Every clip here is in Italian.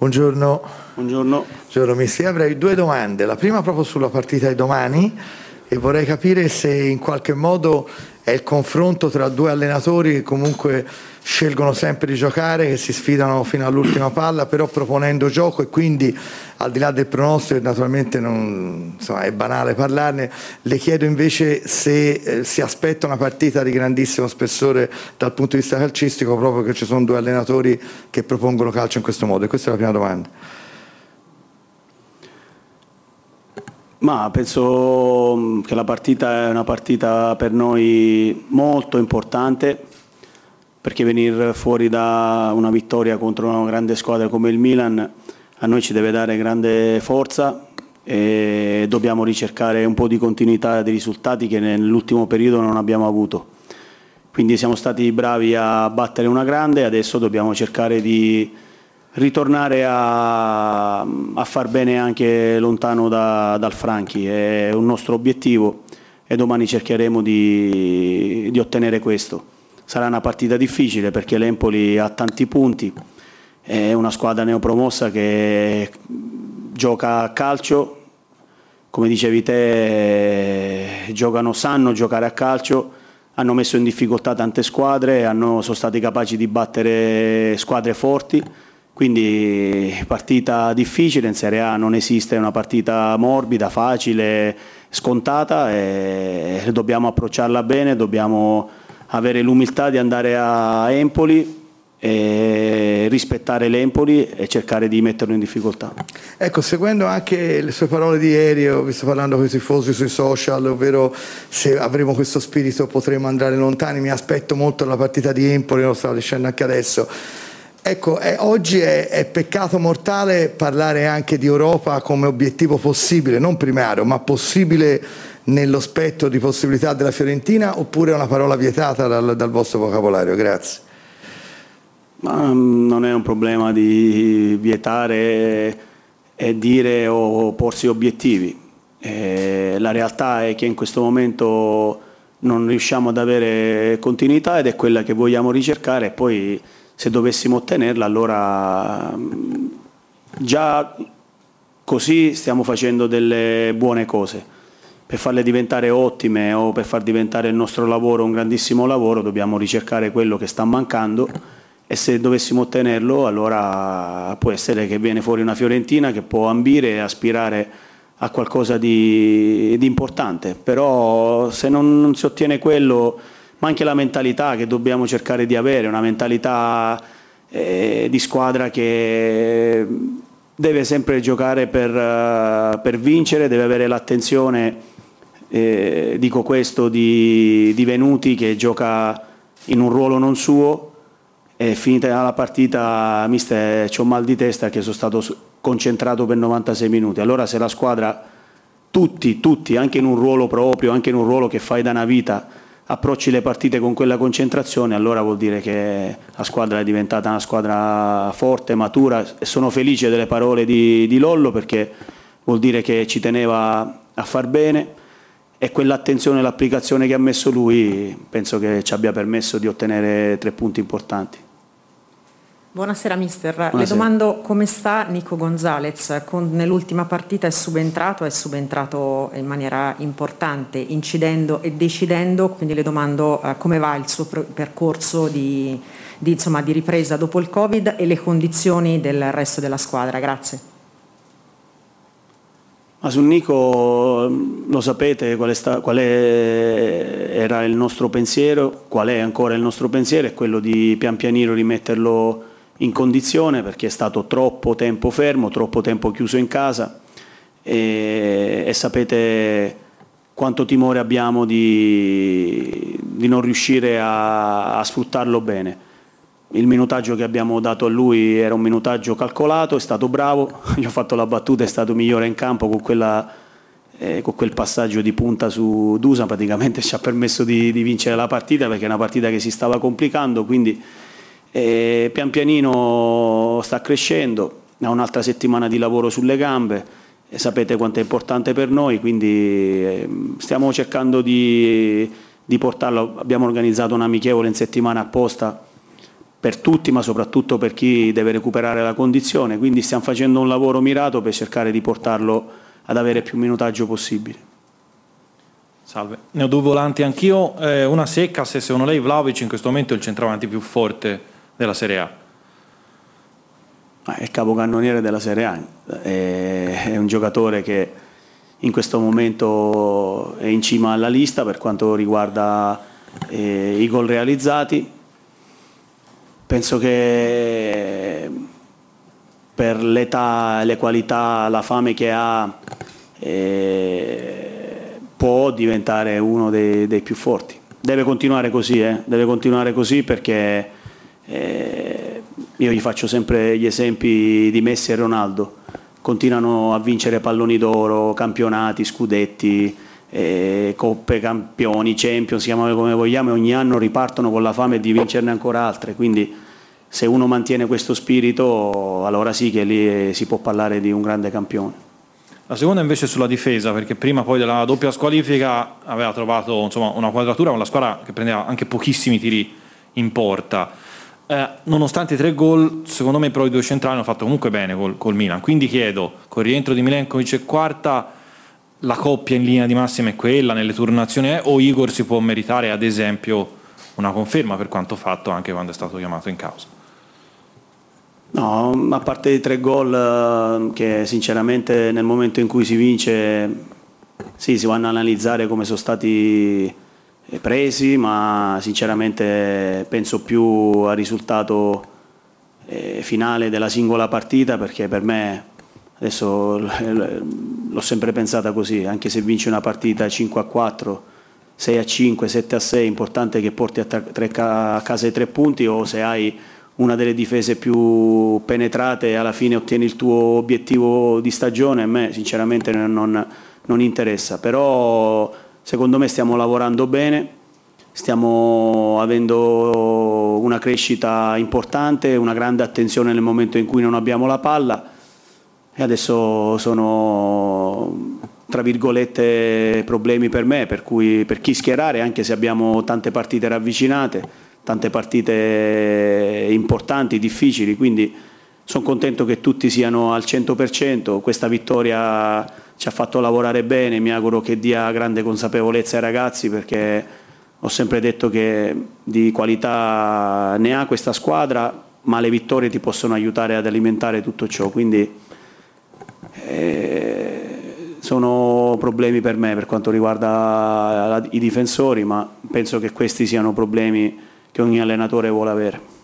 Buongiorno. Buongiorno. Buongiorno mister. Avrei due domande. La prima proprio sulla partita di domani e vorrei capire se in qualche modo è il confronto tra due allenatori che comunque scelgono sempre di giocare, che si sfidano fino all'ultima palla, però proponendo gioco e quindi al di là del pronostico, naturalmente non, insomma, è banale parlarne, le chiedo invece se eh, si aspetta una partita di grandissimo spessore dal punto di vista calcistico, proprio che ci sono due allenatori che propongono calcio in questo modo. E questa è la prima domanda. Ma penso mm, che la partita è una partita per noi molto importante perché venire fuori da una vittoria contro una grande squadra come il Milan a noi ci deve dare grande forza e dobbiamo ricercare un po' di continuità di risultati che nell'ultimo periodo non abbiamo avuto. Quindi siamo stati bravi a battere una grande, adesso dobbiamo cercare di ritornare a, a far bene anche lontano da, dal Franchi, è un nostro obiettivo e domani cercheremo di, di ottenere questo. Sarà una partita difficile perché l'Empoli ha tanti punti, è una squadra neopromossa che gioca a calcio, come dicevi te, giocano, sanno giocare a calcio, hanno messo in difficoltà tante squadre, hanno, sono stati capaci di battere squadre forti quindi partita difficile, in Serie A non esiste una partita morbida, facile, scontata e dobbiamo approcciarla bene, dobbiamo avere l'umiltà di andare a Empoli e rispettare l'Empoli e cercare di metterlo in difficoltà. Ecco, seguendo anche le sue parole di ieri, ho visto parlando con i tifosi sui social, ovvero se avremo questo spirito potremo andare lontani, mi aspetto molto la partita di Empoli, lo stavo dicendo anche adesso Ecco, eh, oggi è, è, peccato mortale parlare anche di Europa come obiettivo possibile, non primario, ma possibile nello spettro di possibilità della Fiorentina oppure è una parola vietata dal, dal vostro vocabolario? Grazie. Ma mm, non è un problema di vietare e dire o porsi obiettivi. Eh, la realtà è che in questo momento non riusciamo ad avere continuità ed è quella che vogliamo ricercare e poi se dovessimo ottenerla allora mm, già così stiamo facendo delle buone cose. Per farle diventare ottime o per far diventare il nostro lavoro un grandissimo lavoro dobbiamo ricercare quello che sta mancando e se dovessimo ottenerlo allora può essere che viene fuori una Fiorentina che può ambire e aspirare a qualcosa di, di importante, però se non, non si ottiene quello ma anche la mentalità che dobbiamo cercare di avere, una mentalità eh, di squadra che deve sempre giocare per, uh, per vincere, deve avere l'attenzione, eh, dico questo, di, di Venuti che gioca in un ruolo non suo e finita la partita mister c'ho mal di testa che sono stato concentrato per 96 minuti. Allora se la squadra, tutti, tutti, anche in un ruolo proprio, anche in un ruolo che fai da una vita, approcci le partite con quella concentrazione, allora vuol dire che la squadra è diventata una squadra forte, matura e sono felice delle parole di, di Lollo perché vuol dire che ci teneva a far bene e quell'attenzione e l'applicazione che ha messo lui penso che ci abbia permesso di ottenere tre punti importanti. Buonasera mister, Buonasera. le domando come sta Nico Gonzalez, Con, nell'ultima partita è subentrato, è subentrato in maniera importante, incidendo e decidendo, quindi le domando uh, come va il suo percorso di, di, insomma, di ripresa dopo il Covid e le condizioni del resto della squadra, grazie. Ma su Nico lo sapete qual, sta, qual è, era il nostro pensiero, qual è ancora il nostro pensiero, è quello di pian pianino rimetterlo in condizione perché è stato troppo tempo fermo, troppo tempo chiuso in casa e, e sapete quanto timore abbiamo di, di non riuscire a, a, sfruttarlo bene. il minutaggio che abbiamo dato a lui era un minutaggio calcolato, è stato bravo, gli ho fatto la battuta, è stato migliore in campo con, quella, eh, con quel passaggio di punta su Dusa, praticamente ci ha permesso di, di, vincere la partita perché è una partita che si stava complicando, quindi eh, pian pianino sta crescendo, ha un'altra settimana di lavoro sulle gambe, e sapete quanto è importante per noi, quindi eh, stiamo cercando di, di portarlo, abbiamo organizzato un amichevole in settimana apposta per tutti, ma soprattutto per chi deve recuperare la condizione. Quindi stiamo facendo un lavoro mirato per cercare di portarlo ad avere più minutaggio possibile. Salve, ne ho due volanti anch'io. Eh, una secca, se secondo lei Vlaovic in questo momento è il centravanti più forte della Serie A? È il capocannoniere della Serie A, è un giocatore che in questo momento è in cima alla lista per quanto riguarda eh, i gol realizzati penso che per l'età, le qualità, la fame che ha eh, può diventare uno dei, dei, più forti. Deve continuare così, eh? deve continuare così perché eh, io gli faccio sempre gli esempi di Messi e Ronaldo, continuano a vincere palloni d'oro, campionati, scudetti, eh, coppe, campioni, champions, chiamiamole come vogliamo, e ogni anno ripartono con la fame di vincerne ancora altre. Quindi se uno mantiene questo spirito, allora sì che lì si può parlare di un grande campione. La seconda invece è sulla difesa, perché prima poi della doppia squalifica aveva trovato insomma, una quadratura con la squadra che prendeva anche pochissimi tiri in porta. Eh, nonostante i tre gol, secondo me però i due centrali hanno fatto comunque bene col, col Milan. Quindi chiedo, con il rientro di Milenkovic e quarta, la coppia in linea di massima è quella, nelle turnazioni è, o Igor si può meritare ad esempio una conferma per quanto fatto anche quando è stato chiamato in causa? No, a parte i tre gol eh, che sinceramente nel momento in cui si vince sì, si vanno a analizzare come sono stati presi, ma sinceramente penso più al risultato eh, finale della singola partita perché per me Adesso l'ho sempre pensata così, anche se vinci una partita 5 a 4, 6 a 5, 7 a 6, è importante che porti a, tre, a casa i tre punti o se hai una delle difese più penetrate e alla fine ottieni il tuo obiettivo di stagione, a me sinceramente non, non interessa, però secondo me stiamo lavorando bene, stiamo avendo una crescita importante, una grande attenzione nel momento in cui non abbiamo la palla. E adesso sono tra virgolette problemi per me, per, cui, per chi schierare, anche se abbiamo tante partite ravvicinate, tante partite importanti, difficili, quindi sono contento che tutti siano al 100%, questa vittoria ci ha fatto lavorare bene, mi auguro che dia grande consapevolezza ai ragazzi perché ho sempre detto che di qualità ne ha questa squadra, ma le vittorie ti possono aiutare ad alimentare tutto ciò, quindi eh, sono problemi per me per quanto riguarda la, i difensori, ma penso che questi siano problemi che ogni allenatore vuole avere.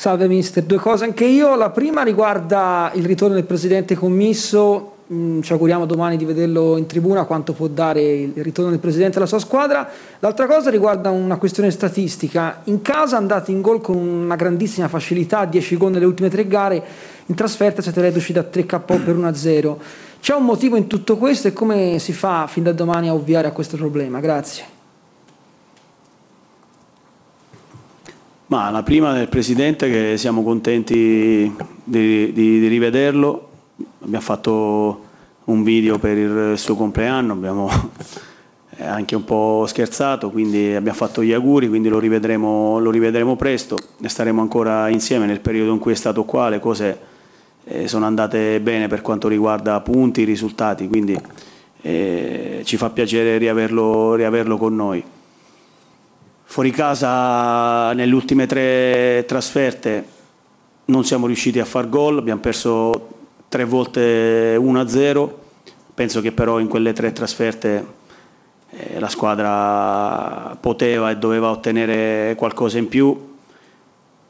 Salve mister, due cose anche io. La prima riguarda il ritorno del presidente commisso Mm, ci auguriamo domani di vederlo in tribuna quanto può dare il ritorno del presidente alla sua squadra. L'altra cosa riguarda una questione statistica. In casa andate in gol con una grandissima facilità, 10 gol nelle ultime tre gare, in trasferta siete reduci da 3 KO per 1-0. C'è un motivo in tutto questo e come si fa fin da domani a ovviare a questo problema? Grazie. Ma la prima del Presidente che siamo contenti di, di, di rivederlo abbiamo fatto un video per il suo compleanno, abbiamo anche un po' scherzato, quindi abbiamo fatto gli auguri, quindi lo rivedremo, lo rivedremo presto e staremo ancora insieme nel periodo in cui è stato qua, le cose eh, sono andate bene per quanto riguarda punti, risultati, quindi eh, ci fa piacere riaverlo, riaverlo con noi. Fuori casa nelle ultime tre trasferte non siamo riusciti a far gol, abbiamo perso tre volte 1-0, penso che però in quelle tre trasferte eh, la squadra poteva e doveva ottenere qualcosa in più,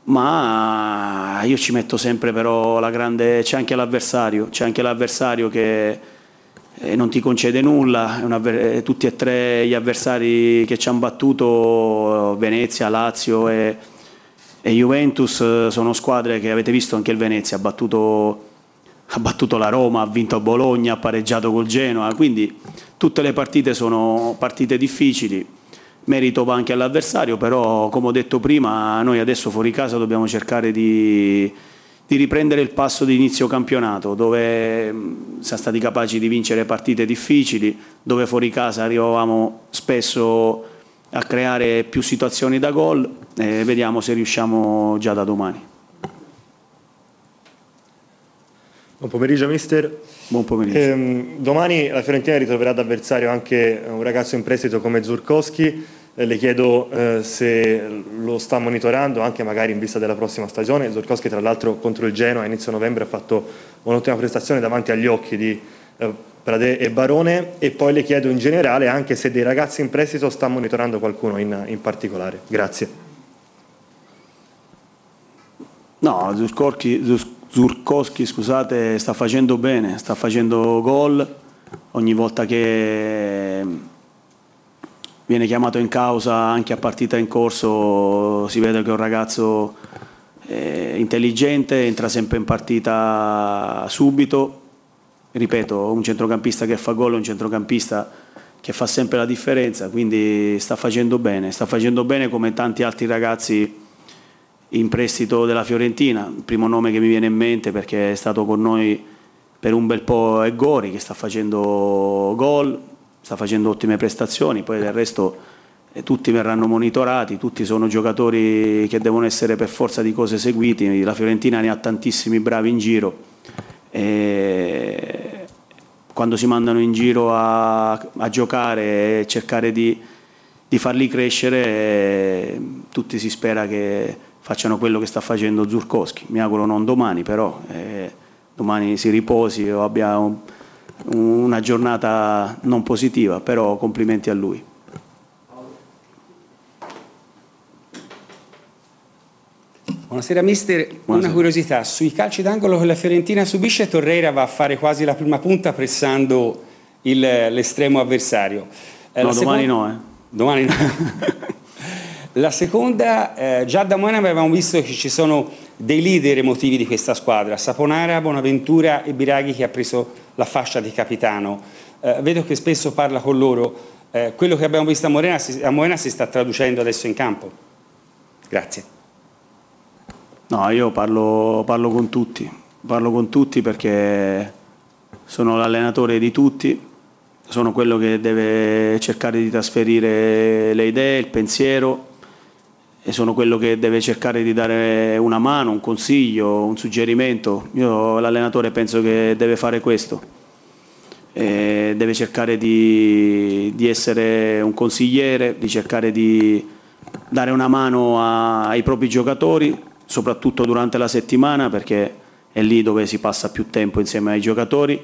ma io ci metto sempre però la grande, c'è anche l'avversario, c'è anche l'avversario che non ti concede nulla, avver- tutti e tre gli avversari che ci hanno battuto, Venezia, Lazio e, e Juventus, sono squadre che avete visto anche il Venezia, ha battuto, ha battuto la Roma, ha vinto a Bologna, ha pareggiato col Genoa, quindi tutte le partite sono partite difficili, merito va anche all'avversario, però come ho detto prima noi adesso fuori casa dobbiamo cercare di di riprendere il passo di inizio campionato, dove siamo stati capaci di vincere partite difficili, dove fuori casa arrivavamo spesso a creare più situazioni da gol e vediamo se riusciamo già da domani. Buon pomeriggio mister. Buon pomeriggio. Eh, domani la Fiorentina ritroverà d'avversario anche un ragazzo in prestito come Zurkowski le chiedo eh, se lo sta monitorando anche magari in vista della prossima stagione. Zorkowski tra l'altro contro il Genoa a inizio novembre ha fatto un'ottima prestazione davanti agli occhi di eh, Pradè e Barone e poi le chiedo in generale anche se dei ragazzi in prestito sta monitorando qualcuno in, in particolare. Grazie. No, Zurkowski, scusate, sta facendo bene, sta facendo gol ogni volta che viene chiamato in causa anche a partita in corso, si vede che è un ragazzo eh, intelligente, entra sempre in partita subito, ripeto, un centrocampista che fa gol un centrocampista che fa sempre la differenza, quindi sta facendo bene, sta facendo bene come tanti altri ragazzi in prestito della Fiorentina, il primo nome che mi viene in mente perché è stato con noi per un bel po' è Gori che sta facendo gol, sta facendo ottime prestazioni, poi del resto eh, tutti verranno monitorati, tutti sono giocatori che devono essere per forza di cose seguiti, la Fiorentina ne ha tantissimi bravi in giro. E quando si mandano in giro a, a giocare e cercare di, di farli crescere, eh, tutti si spera che facciano quello che sta facendo Zurkowski. Mi auguro non domani, però eh, domani si riposi o abbia un, una giornata non positiva, però complimenti a lui. Buonasera mister, Buonasera. una curiosità, sui calci d'angolo che la Fiorentina subisce Torreira va a fare quasi la prima punta pressando il, l'estremo avversario. Eh, no, domani seconda... no. Eh. Domani no. la seconda, eh, già da domani avevamo visto che ci sono dei leader emotivi di questa squadra, Saponara, Bonaventura e Biraghi che ha preso la fascia di capitano. Eh, vedo che spesso parla con loro, eh, quello che abbiamo visto a Morena, si, a Morena si sta traducendo adesso in campo. Grazie. No, io parlo, parlo con tutti, parlo con tutti perché sono l'allenatore di tutti, sono quello che deve cercare di trasferire le idee, il pensiero e sono quello che deve cercare di dare una mano, un consiglio, un suggerimento. Io l'allenatore penso che deve fare questo, e deve cercare di, di, essere un consigliere, di cercare di dare una mano a, ai propri giocatori, soprattutto durante la settimana perché è lì dove si passa più tempo insieme ai giocatori,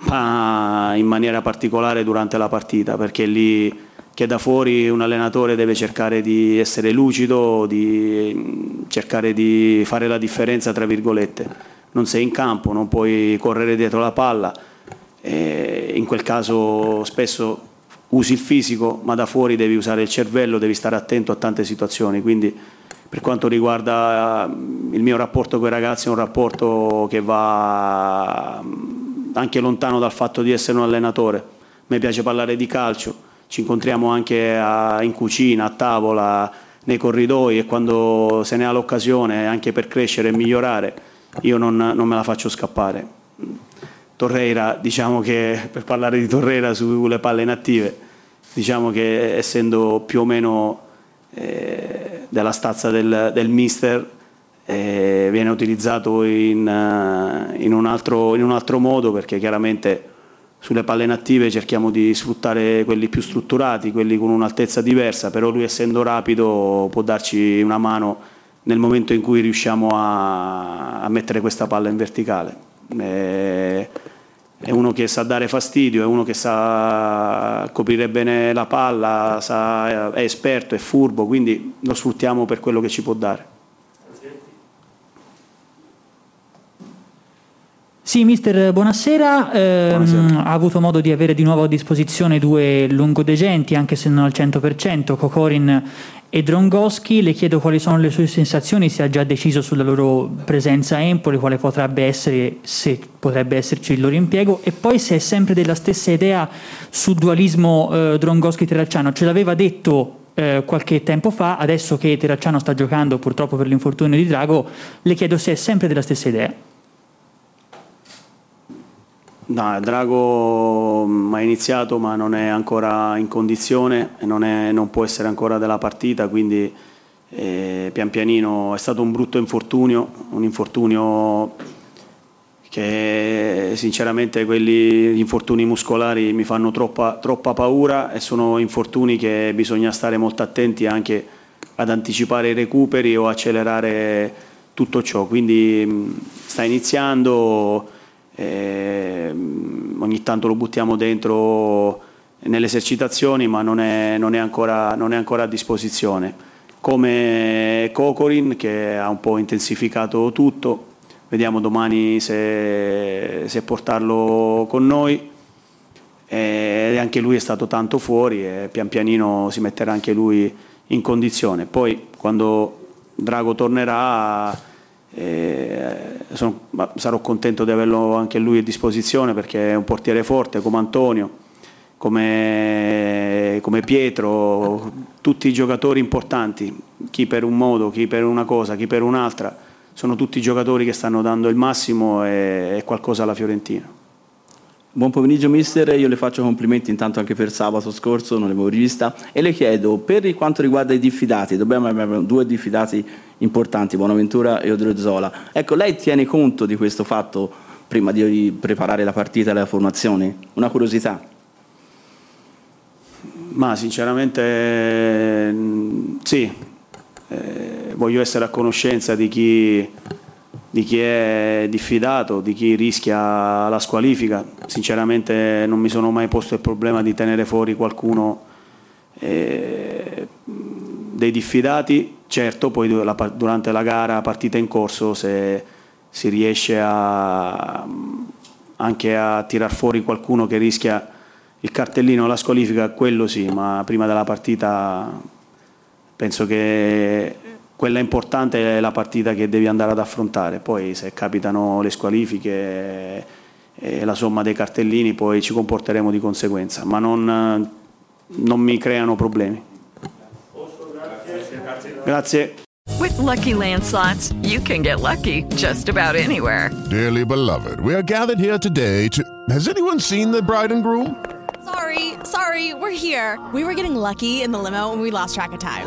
ma in maniera particolare durante la partita perché lì che da fuori un allenatore deve cercare di essere lucido, di cercare di fare la differenza, tra virgolette. Non sei in campo, non puoi correre dietro la palla, e in quel caso spesso usi il fisico, ma da fuori devi usare il cervello, devi stare attento a tante situazioni. Quindi per quanto riguarda il mio rapporto con i ragazzi è un rapporto che va mm, anche lontano dal fatto di essere un allenatore. A me piace parlare di calcio, ci incontriamo anche a, in cucina, a tavola, nei corridoi e quando se ne ha l'occasione anche per crescere e migliorare io non, non me la faccio scappare. Torreira, diciamo che per parlare di Torreira sulle palle inattive, diciamo che essendo più o meno eh, della stazza del, del mister eh, viene utilizzato in, uh, in, un altro, in un altro modo perché chiaramente sulle palle inattive cerchiamo di sfruttare quelli più strutturati, quelli con un'altezza diversa, però lui essendo rapido può darci una mano nel momento in cui riusciamo a, a mettere questa palla in verticale. È, è, uno che sa dare fastidio, è uno che sa coprire bene la palla, sa, è esperto, è furbo, quindi lo sfruttiamo per quello che ci può dare. Sì, mister, buonasera. Eh, buonasera. Ha avuto modo di avere di nuovo a disposizione due lungodegenti, anche se non al 100%, Kokorin e Drongoschi. Le chiedo quali sono le sue sensazioni, se ha già deciso sulla loro presenza a Empoli, quale potrebbe essere, se potrebbe esserci il loro impiego, e poi se è sempre della stessa idea sul dualismo eh, Drongoschi-Terracciano. Ce l'aveva detto eh, qualche tempo fa, adesso che Terracciano sta giocando purtroppo per l'infortunio di Drago, le chiedo se è sempre della stessa idea. No, Drago mm, ha iniziato ma non è ancora in condizione non, è, non può essere ancora della partita, quindi eh, pian pianino è stato un brutto infortunio, un infortunio che sinceramente quelli, gli infortuni muscolari mi fanno troppa, troppa paura e sono infortuni che bisogna stare molto attenti anche ad anticipare i recuperi o accelerare tutto ciò, quindi mm, sta iniziando eh, ogni tanto lo buttiamo dentro nelle esercitazioni ma non è, non è, ancora, non è ancora, a disposizione. Come Cocorin che ha un po' intensificato tutto, vediamo domani se, se portarlo con noi e anche lui è stato tanto fuori e pian pianino si metterà anche lui in condizione. Poi quando Drago tornerà sono, sarò contento di averlo anche lui a disposizione perché è un portiere forte come Antonio, come, come Pietro, tutti i giocatori importanti, chi per un modo, chi per una cosa, chi per un'altra, sono tutti giocatori che stanno dando il massimo e, e qualcosa alla Fiorentina. Buon pomeriggio mister, io le faccio complimenti intanto anche per sabato scorso, non l'avevo rivista, e le chiedo per quanto riguarda i diffidati, dobbiamo avere due diffidati importanti, Bonaventura e Odriozola. Ecco, lei tiene conto di questo fatto prima di preparare la partita e la formazione? Una curiosità. Ma sinceramente sì, eh, voglio essere a conoscenza di chi di chi è diffidato, di chi rischia la squalifica. Sinceramente non mi sono mai posto il problema di tenere fuori qualcuno eh, dei diffidati, certo poi durante la gara, partita in corso, se si riesce a, anche a tirar fuori qualcuno che rischia il cartellino la squalifica, quello sì, ma prima della partita penso che quella importante è la partita che devi andare ad affrontare, poi se capitano le squalifiche e la somma dei cartellini poi ci comporteremo di conseguenza, ma non, non mi creano problemi. Grazie. With lucky landslots, you can get lucky just about anywhere. Dearly beloved, we are gathered here today to. Has anyone seen the bride and groom? Sorry, sorry, we're here. We were getting lucky in the limo and we lost track of time.